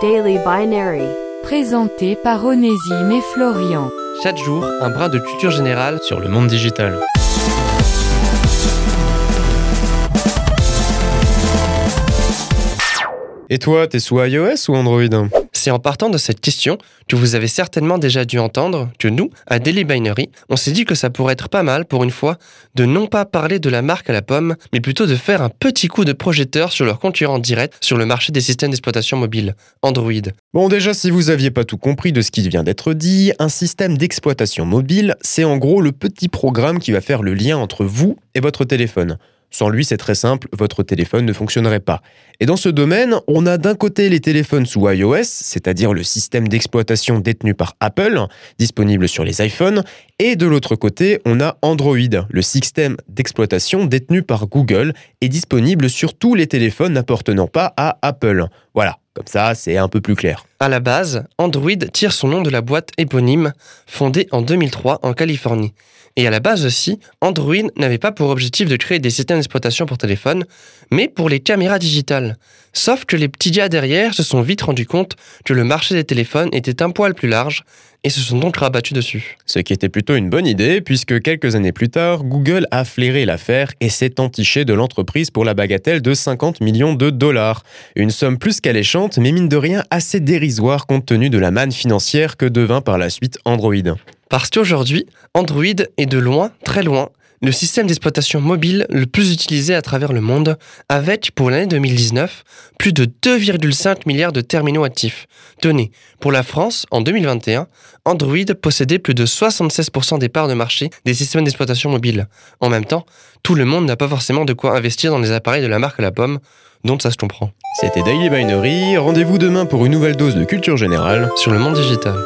Daily Binary. Présenté par Onésime et Florian. Chaque jour, un brin de culture générale sur le monde digital. Et toi, t'es sous iOS ou Android? C'est en partant de cette question que vous avez certainement déjà dû entendre que nous, à Daily Binary, on s'est dit que ça pourrait être pas mal pour une fois de non pas parler de la marque à la pomme, mais plutôt de faire un petit coup de projecteur sur leur concurrent direct sur le marché des systèmes d'exploitation mobile, Android. Bon déjà, si vous aviez pas tout compris de ce qui vient d'être dit, un système d'exploitation mobile, c'est en gros le petit programme qui va faire le lien entre vous et votre téléphone. Sans lui, c'est très simple, votre téléphone ne fonctionnerait pas. Et dans ce domaine, on a d'un côté les téléphones sous iOS, c'est-à-dire le système d'exploitation détenu par Apple, disponible sur les iPhones, et de l'autre côté, on a Android, le système d'exploitation détenu par Google et disponible sur tous les téléphones n'appartenant pas à Apple. Voilà, comme ça, c'est un peu plus clair. À la base, Android tire son nom de la boîte éponyme, fondée en 2003 en Californie. Et à la base aussi, Android n'avait pas pour objectif de créer des systèmes d'exploitation pour téléphone, mais pour les caméras digitales. Sauf que les petits gars derrière se sont vite rendus compte que le marché des téléphones était un poil plus large et se sont donc rabattus dessus. Ce qui était plutôt une bonne idée, puisque quelques années plus tard, Google a flairé l'affaire et s'est entiché de l'entreprise pour la bagatelle de 50 millions de dollars. Une somme plus qu'alléchante, mais mine de rien assez dérisoire compte tenu de la manne financière que devint par la suite Android. Parce qu'aujourd'hui, Android est de loin, très loin, le système d'exploitation mobile le plus utilisé à travers le monde, avec, pour l'année 2019, plus de 2,5 milliards de terminaux actifs. Tenez, pour la France, en 2021, Android possédait plus de 76% des parts de marché des systèmes d'exploitation mobile. En même temps, tout le monde n'a pas forcément de quoi investir dans les appareils de la marque la pomme, dont ça se comprend. C'était Daily Binary, rendez-vous demain pour une nouvelle dose de culture générale sur le monde digital.